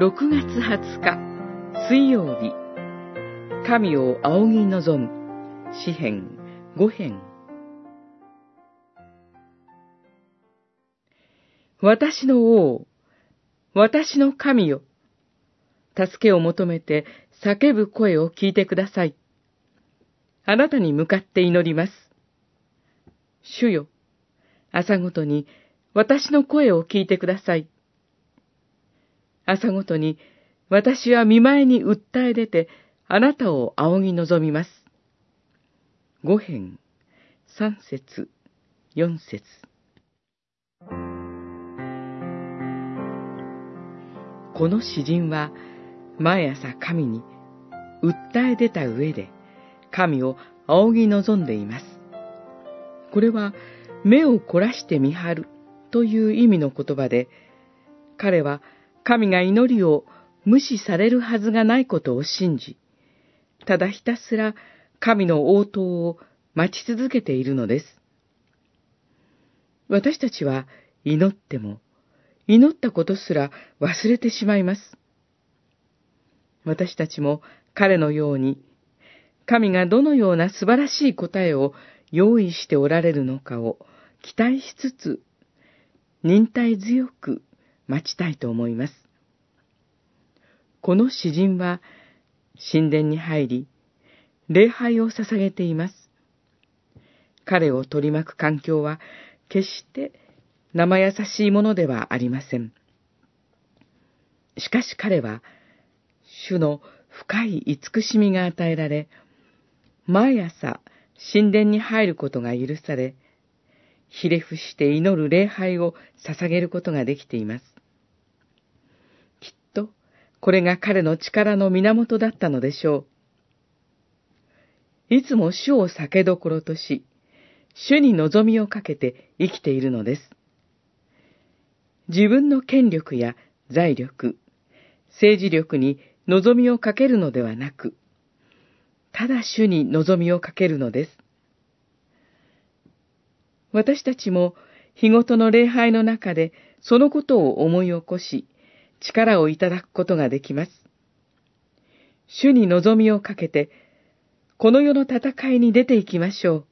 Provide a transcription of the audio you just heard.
6月20日水曜日神を仰ぎ望む詩編5編私の王、私の神よ、助けを求めて叫ぶ声を聞いてください。あなたに向かって祈ります。主よ、朝ごとに私の声を聞いてください。朝ごとに私は見舞いに訴え出てあなたを仰ぎ望みます。五編、三節、四節。この詩人は毎朝神に訴え出た上で神を仰ぎ望んでいます。これは目を凝らして見張るという意味の言葉で、彼は神が祈りを無視されるはずがないことを信じ、ただひたすら神の応答を待ち続けているのです。私たちは祈っても、祈ったことすら忘れてしまいます。私たちも彼のように、神がどのような素晴らしい答えを用意しておられるのかを期待しつつ、忍耐強く待ちたいと思います。この詩人は神殿に入り、礼拝を捧げています。彼を取り巻く環境は決して生優しいものではありません。しかし彼は、主の深い慈しみが与えられ、毎朝神殿に入ることが許され、ひれ伏して祈る礼拝を捧げることができています。これが彼の力の源だったのでしょう。いつも主を酒どころとし、主に望みをかけて生きているのです。自分の権力や財力、政治力に望みをかけるのではなく、ただ主に望みをかけるのです。私たちも日ごとの礼拝の中でそのことを思い起こし、力をいただくことができます。主に望みをかけて、この世の戦いに出ていきましょう。